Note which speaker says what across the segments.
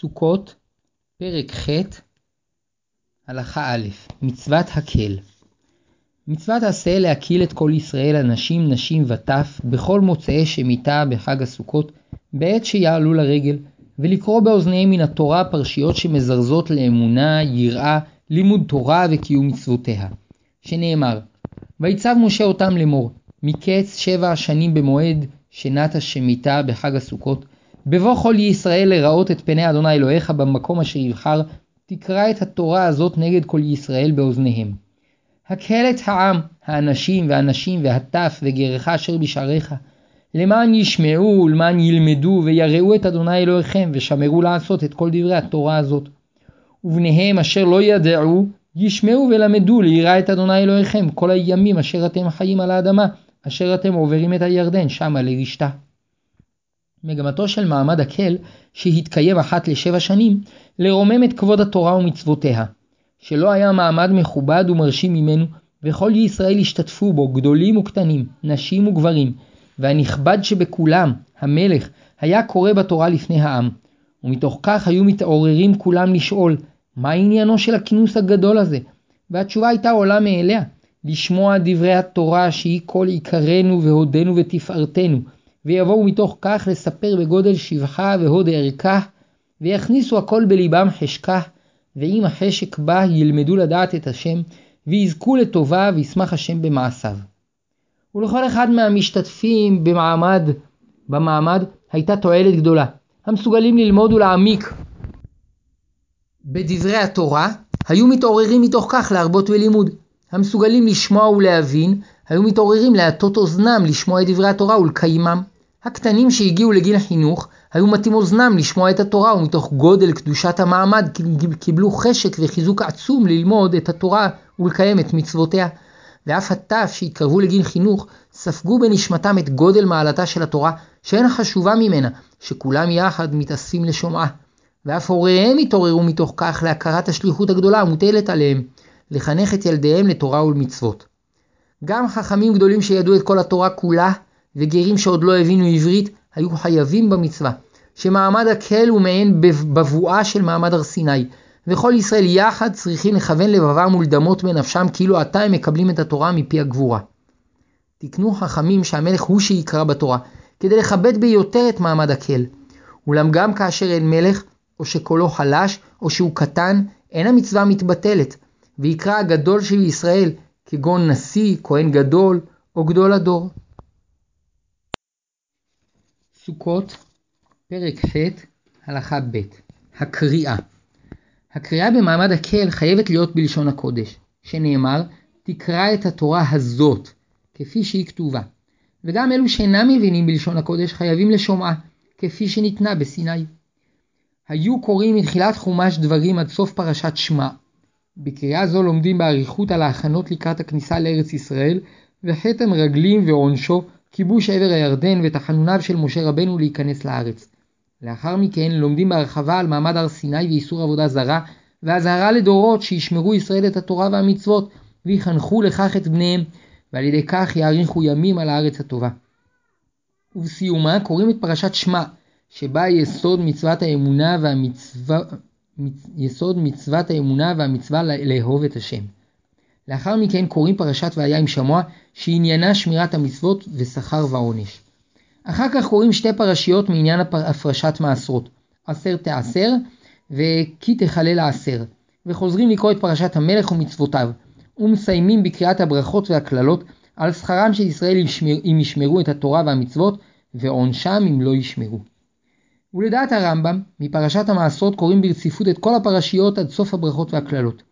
Speaker 1: סוכות, פרק ח', הלכה א', מצוות הקל. מצוות עשה להקיל את כל ישראל, אנשים, נשים וטף, בכל מוצאי שמיטה בחג הסוכות, בעת שיעלו לרגל, ולקרוא באוזניהם מן התורה פרשיות שמזרזות לאמונה, יראה, לימוד תורה וקיום מצוותיה. שנאמר, ויצב משה אותם לאמור, מקץ שבע השנים במועד שנת השמיטה בחג הסוכות, בבוא כל ישראל לראות את פני אדוני אלוהיך במקום אשר יבחר, תקרא את התורה הזאת נגד כל ישראל באוזניהם. הקהל את העם, האנשים והנשים והטף וגרך אשר בשעריך, למען ישמעו ולמען ילמדו ויראו את אדוני אלוהיכם ושמרו לעשות את כל דברי התורה הזאת. ובניהם אשר לא ידעו ישמעו ולמדו ליראה את אדוני אלוהיכם כל הימים אשר אתם חיים על האדמה, אשר אתם עוברים את הירדן שמה לרשתה. מגמתו של מעמד הקל, שהתקיים אחת לשבע שנים, לרומם את כבוד התורה ומצוותיה. שלא היה מעמד מכובד ומרשים ממנו, וכל ישראל השתתפו בו, גדולים וקטנים, נשים וגברים, והנכבד שבכולם, המלך, היה קורא בתורה לפני העם. ומתוך כך היו מתעוררים כולם לשאול, מה עניינו של הכינוס הגדול הזה? והתשובה הייתה עולה מאליה, לשמוע דברי התורה שהיא כל עיקרנו והודנו ותפארתנו, ויבואו מתוך כך לספר בגודל שבחה והוד ערכה, ויכניסו הכל בליבם חשכה, ועם החשק בה ילמדו לדעת את השם, ויזכו לטובה וישמח השם במעשיו. ולכל אחד מהמשתתפים במעמד, במעמד הייתה תועלת גדולה. המסוגלים ללמוד ולהעמיק בדברי התורה, היו מתעוררים מתוך כך להרבות בלימוד. המסוגלים לשמוע ולהבין, היו מתעוררים להטות אוזנם לשמוע את דברי התורה ולקיימם. הקטנים שהגיעו לגיל חינוך, היו מטים אוזנם לשמוע את התורה, ומתוך גודל קדושת המעמד קיבלו חשק וחיזוק עצום ללמוד את התורה ולקיים את מצוותיה. ואף הטף שהתקרבו לגיל חינוך, ספגו בנשמתם את גודל מעלתה של התורה, שאין חשובה ממנה, שכולם יחד מתאספים לשומעה. ואף הוריהם התעוררו מתוך כך להכרת השליחות הגדולה המוטלת עליהם, לחנך את ילדיהם לתורה ולמצוות. גם חכמים גדולים שידעו את כל התורה כולה, וגרים שעוד לא הבינו עברית, היו חייבים במצווה, שמעמד הקהל הוא מעין בבואה של מעמד הר סיני, וכל ישראל יחד צריכים לכוון לבבם ולדמות בנפשם כאילו עתה הם מקבלים את התורה מפי הגבורה. תקנו חכמים שהמלך הוא שיקרא בתורה, כדי לכבד ביותר את מעמד הקהל. אולם גם כאשר אין מלך, או שקולו חלש, או שהוא קטן, אין המצווה מתבטלת, ויקרא הגדול של ישראל, כגון נשיא, כהן גדול, או גדול הדור. סוכות, פרק ח', הלכה ב' הקריאה הקריאה במעמד הקהל חייבת להיות בלשון הקודש, שנאמר, תקרא את התורה הזאת, כפי שהיא כתובה. וגם אלו שאינם מבינים בלשון הקודש חייבים לשומעה, כפי שניתנה בסיני. היו קוראים מתחילת חומש דברים עד סוף פרשת שמע. בקריאה זו לומדים באריכות על ההכנות לקראת הכניסה לארץ ישראל, וחטא המרגלים ועונשו, כיבוש עבר הירדן ותחנוניו של משה רבנו להיכנס לארץ. לאחר מכן לומדים בהרחבה על מעמד הר סיני ואיסור עבודה זרה, ואזהרה לדורות שישמרו ישראל את התורה והמצוות, ויחנכו לכך את בניהם, ועל ידי כך יאריכו ימים על הארץ הטובה. ובסיומה קוראים את פרשת שמע, שבה יסוד מצוות האמונה והמצווה, יסוד מצוות האמונה והמצווה לאהוב את השם. לאחר מכן קוראים פרשת והיה עם שמוע, שעניינה שמירת המצוות ושכר ועונש. אחר כך קוראים שתי פרשיות מעניין הפרשת מעשרות, עשר תעשר וכי תחלל העשר, וחוזרים לקרוא את פרשת המלך ומצוותיו, ומסיימים בקריאת הברכות והקללות על שכרם של ישראל אם ישמרו את התורה והמצוות, ועונשם אם לא ישמרו. ולדעת הרמב"ם, מפרשת המעשרות קוראים ברציפות את כל הפרשיות עד סוף הברכות והקללות.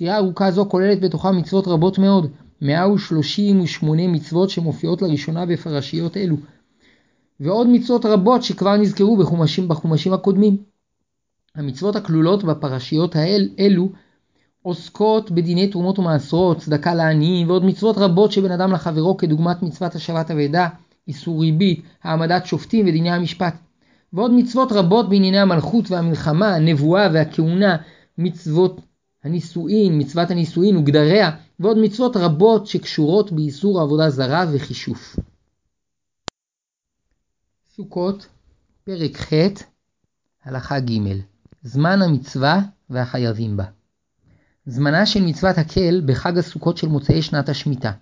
Speaker 1: קריאה ארוכה זו כוללת בתוכה מצוות רבות מאוד, 138 מצוות שמופיעות לראשונה בפרשיות אלו, ועוד מצוות רבות שכבר נזכרו בחומשים, בחומשים הקודמים. המצוות הכלולות בפרשיות האל, אלו עוסקות בדיני תרומות ומעשרות, צדקה לעניים ועוד מצוות רבות שבין אדם לחברו כדוגמת מצוות השבת אבדה, איסור ריבית, העמדת שופטים ודיני המשפט. ועוד מצוות רבות בענייני המלכות והמלחמה, הנבואה והכהונה, מצוות הנישואין, מצוות הנישואין וגדריה, ועוד מצוות רבות שקשורות באיסור עבודה זרה וחישוף. סוכות, פרק ח', הלכה ג' זמן המצווה והחייבים בה. זמנה של מצוות הקל בחג הסוכות של מוצאי שנת השמיטה,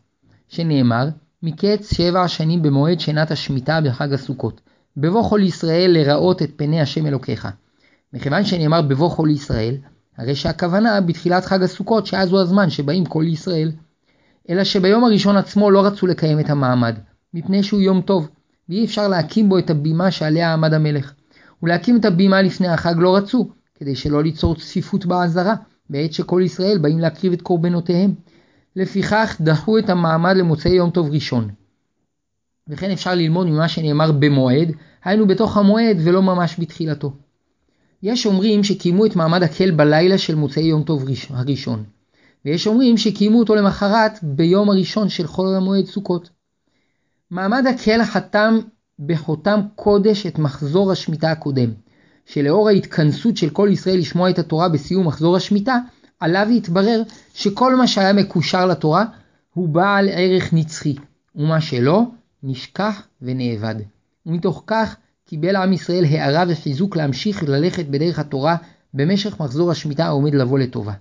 Speaker 1: שנאמר, מקץ שבע שנים במועד שנת השמיטה בחג הסוכות, בבוא כל ישראל לראות את פני השם אלוקיך. מכיוון שנאמר בבוא כל ישראל, הרי שהכוונה בתחילת חג הסוכות שאז הוא הזמן שבאים כל ישראל. אלא שביום הראשון עצמו לא רצו לקיים את המעמד, מפני שהוא יום טוב, ואי אפשר להקים בו את הבימה שעליה עמד המלך. ולהקים את הבימה לפני החג לא רצו, כדי שלא ליצור צפיפות בעזרה, בעת שכל ישראל באים להקריב את קורבנותיהם. לפיכך דחו את המעמד למוצאי יום טוב ראשון. וכן אפשר ללמוד ממה שנאמר במועד, היינו בתוך המועד ולא ממש בתחילתו. יש אומרים שקיימו את מעמד הקל בלילה של מוצאי יום טוב הראשון, ויש אומרים שקיימו אותו למחרת ביום הראשון של חול המועד סוכות. מעמד הקל חתם בחותם קודש את מחזור השמיטה הקודם, שלאור ההתכנסות של כל ישראל לשמוע את התורה בסיום מחזור השמיטה, עליו התברר שכל מה שהיה מקושר לתורה הוא בעל ערך נצחי, ומה שלא, נשכח ונאבד. ומתוך כך קיבל עם ישראל הערה וחיזוק להמשיך ללכת בדרך התורה במשך מחזור השמיטה העומד לבוא לטובה.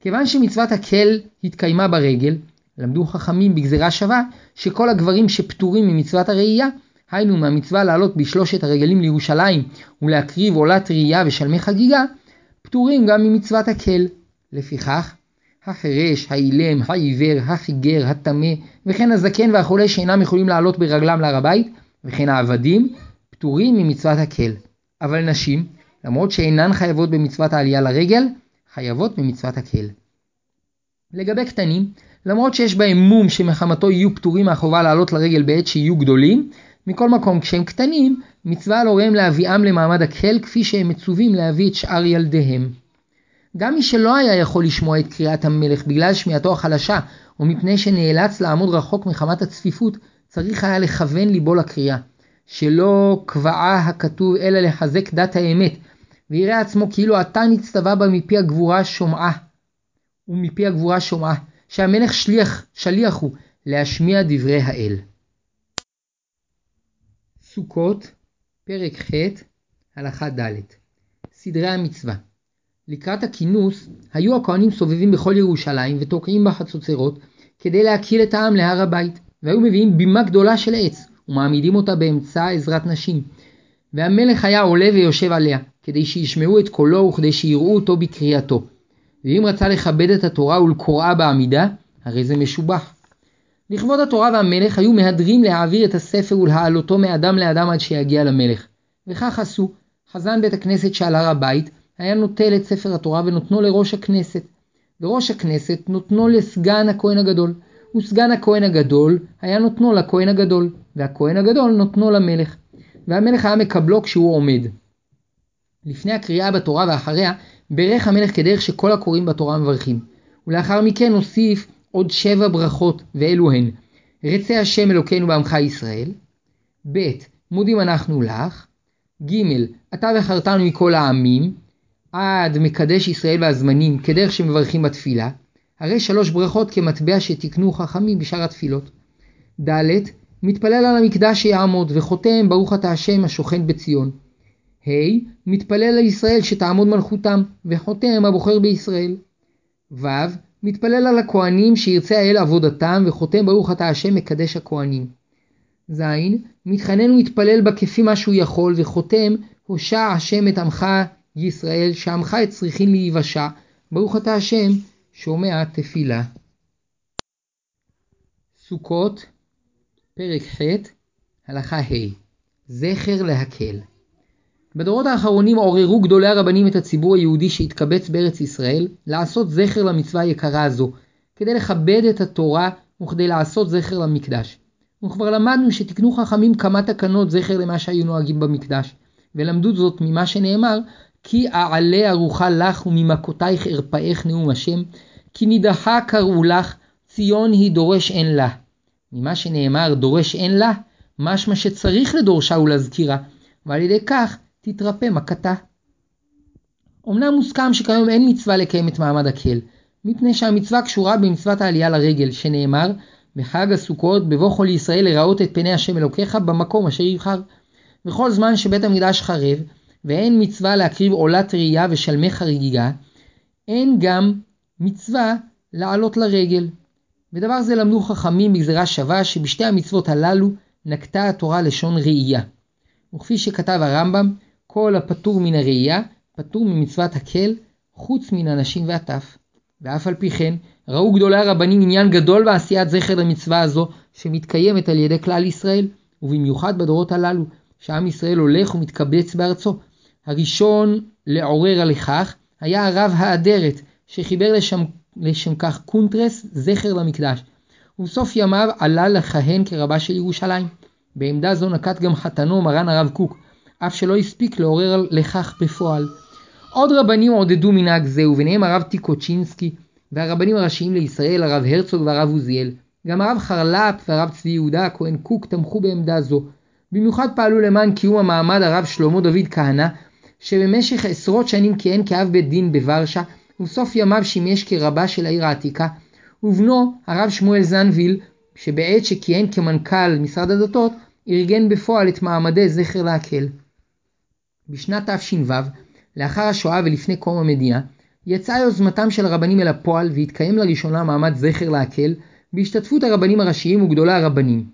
Speaker 1: כיוון שמצוות הקל התקיימה ברגל, למדו חכמים בגזירה שווה שכל הגברים שפטורים ממצוות הראייה, היינו מהמצווה לעלות בשלושת הרגלים לירושלים ולהקריב עולת ראייה ושלמי חגיגה, פטורים גם ממצוות הקל. לפיכך, החירש, האילם, העיוור, החיגר, הטמא, וכן הזקן והחולה שאינם יכולים לעלות ברגלם להר הבית, וכן העבדים, פטורים ממצוות הקל. אבל נשים, למרות שאינן חייבות במצוות העלייה לרגל, חייבות במצוות הקל. לגבי קטנים, למרות שיש בהם מום שמחמתו יהיו פטורים מהחובה לעלות לרגל בעת שיהיו גדולים, מכל מקום כשהם קטנים, מצווה על הוריהם להביאם למעמד הקל כפי שהם מצווים להביא את שאר ילדיהם. גם מי שלא היה יכול לשמוע את קריאת המלך בגלל שמיעתו החלשה, או מפני שנאלץ לעמוד רחוק מחמת הצפיפות, צריך היה לכוון ליבו לקריאה. שלא קבעה הכתוב אלא לחזק דת האמת, ויראה עצמו כאילו עתה נצטווה בה מפי הגבורה שומעה, ומפי הגבורה שומעה, שהמלך שליח, שליח הוא להשמיע דברי האל. סוכות, פרק ח', הלכה ד' סדרי המצווה. לקראת הכינוס, היו הכהנים סובבים בכל ירושלים ותוקעים בחצוצרות כדי להקיל את העם להר הבית, והיו מביאים בימה גדולה של עץ, ומעמידים אותה באמצע עזרת נשים. והמלך היה עולה ויושב עליה, כדי שישמעו את קולו וכדי שיראו אותו בקריאתו. ואם רצה לכבד את התורה ולקוראה בעמידה, הרי זה משובח. לכבוד התורה והמלך היו מהדרים להעביר את הספר ולהעלותו מאדם לאדם עד שיגיע למלך. וכך עשו. חזן בית הכנסת שעל הר הבית היה נוטל את ספר התורה ונותנו לראש הכנסת. וראש הכנסת נותנו לסגן הכהן הגדול. וסגן הכהן הגדול היה נותנו לכהן הגדול, והכהן הגדול נותנו למלך. והמלך היה מקבלו כשהוא עומד. לפני הקריאה בתורה ואחריה, ברך המלך כדרך שכל הקוראים בתורה מברכים. ולאחר מכן הוסיף עוד שבע ברכות, ואלו הן רצה השם אלוקינו בעמך ישראל, ב. מודים אנחנו לך, ג. אתה בחרתנו מכל העמים, עד מקדש ישראל והזמנים, כדרך שמברכים בתפילה, הרי שלוש ברכות כמטבע שתיקנו חכמים בשאר התפילות. ד. מתפלל על המקדש שיעמוד, וחותם ברוך אתה השם השוכן בציון. ה. מתפלל על ישראל שתעמוד מלכותם, וחותם הבוחר בישראל. ו. מתפלל על הכהנים שירצה האל עבודתם, וחותם ברוך אתה השם מקדש הכהנים. ז. מתחנן ומתפלל בה כפי מה שהוא יכול, וחותם הושע השם את עמך ישראל, שעמך את צריכים להיוושע, ברוך אתה השם שומע תפילה. סוכות, פרק ח', הלכה ה' זכר להקל. בדורות האחרונים עוררו גדולי הרבנים את הציבור היהודי שהתקבץ בארץ ישראל לעשות זכר למצווה היקרה הזו, כדי לכבד את התורה וכדי לעשות זכר למקדש. וכבר למדנו שתקנו חכמים כמה תקנות זכר למה שהיו נוהגים במקדש, ולמדו זאת ממה שנאמר כי אעלה ארוחה לך וממכותייך ארפאך נאום השם, כי נידחה קראו לך, ציון היא דורש אין לה. ממה שנאמר דורש אין לה, משמע שצריך לדורשה ולהזכירה, ועל ידי כך תתרפא מכתה. אמנם מוסכם שכיום אין מצווה לקיים את מעמד הקהל, מפני שהמצווה קשורה במצוות העלייה לרגל, שנאמר בחג הסוכות בבוא כל ישראל לראות את פני השם אלוקיך במקום אשר יבחר. וכל זמן שבית המקדש חרב, ואין מצווה להקריב עולת ראייה ושלמי חריגה, אין גם מצווה לעלות לרגל. ודבר זה למדו חכמים בגזרה שווה שבשתי המצוות הללו נקטה התורה לשון ראייה. וכפי שכתב הרמב"ם, כל הפטור מן הראייה, פטור ממצוות הקל, חוץ מן הנשים והטף. ואף על פי כן, ראו גדולי הרבנים עניין גדול בעשיית זכר למצווה הזו, שמתקיימת על ידי כלל ישראל, ובמיוחד בדורות הללו, שעם ישראל הולך ומתקבץ בארצו. הראשון לעורר על לכך היה הרב האדרת, שחיבר לשם, לשם כך קונטרס זכר למקדש, ובסוף ימיו עלה לכהן כרבה של ירושלים. בעמדה זו נקט גם חתנו מרן הרב קוק, אף שלא הספיק לעורר לכך בפועל. עוד רבנים עודדו מנהג זה, וביניהם הרב טיקוצ'ינסקי, והרבנים הראשיים לישראל, הרב הרצוג והרב עוזיאל. גם הרב חרל"פ והרב צבי יהודה הכהן קוק תמכו בעמדה זו. במיוחד פעלו למען קיום המעמד הרב שלמה דוד כהנא, שבמשך עשרות שנים כיהן כאב בית דין בוורשה, ובסוף ימיו שימש כרבה של העיר העתיקה, ובנו הרב שמואל זנביל, שבעת שכיהן כמנכ"ל משרד הדתות, ארגן בפועל את מעמדי זכר להקל. בשנת תש"ו, לאחר השואה ולפני קום המדינה, יצאה יוזמתם של הרבנים אל הפועל והתקיים לראשונה מעמד זכר להקל בהשתתפות הרבנים הראשיים וגדולי הרבנים.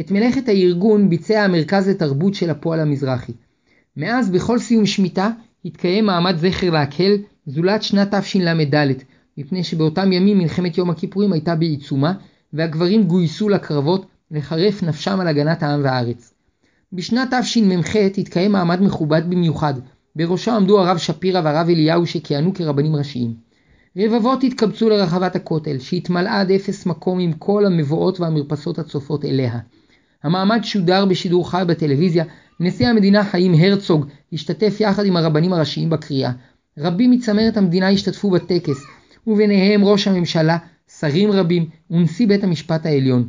Speaker 1: את מלאכת הארגון ביצע המרכז לתרבות של הפועל המזרחי. מאז בכל סיום שמיטה התקיים מעמד זכר להקל זולת שנת תשל"ד, מפני שבאותם ימים מלחמת יום הכיפורים הייתה בעיצומה והגברים גויסו לקרבות לחרף נפשם על הגנת העם והארץ. בשנת תשמ"ח התקיים מעמד מכובד במיוחד, בראשו עמדו הרב שפירא והרב אליהו שכיהנו כרבנים ראשיים. רבבות התקבצו לרחבת הכותל, שהתמלאה עד אפס מקום עם כל המבואות והמרפסות הצופות אליה. המעמד שודר בשידור חי בטלוויזיה, נשיא המדינה חיים הרצוג השתתף יחד עם הרבנים הראשיים בקריאה. רבים מצמרת המדינה השתתפו בטקס, וביניהם ראש הממשלה, שרים רבים ונשיא בית המשפט העליון.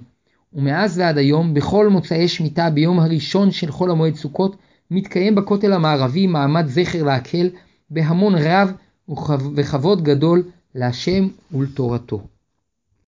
Speaker 1: ומאז ועד היום, בכל מוצאי שמיטה ביום הראשון של חול המועד סוכות, מתקיים בכותל המערבי מעמד זכר להקל בהמון רב וכבוד גדול להשם ולתורתו.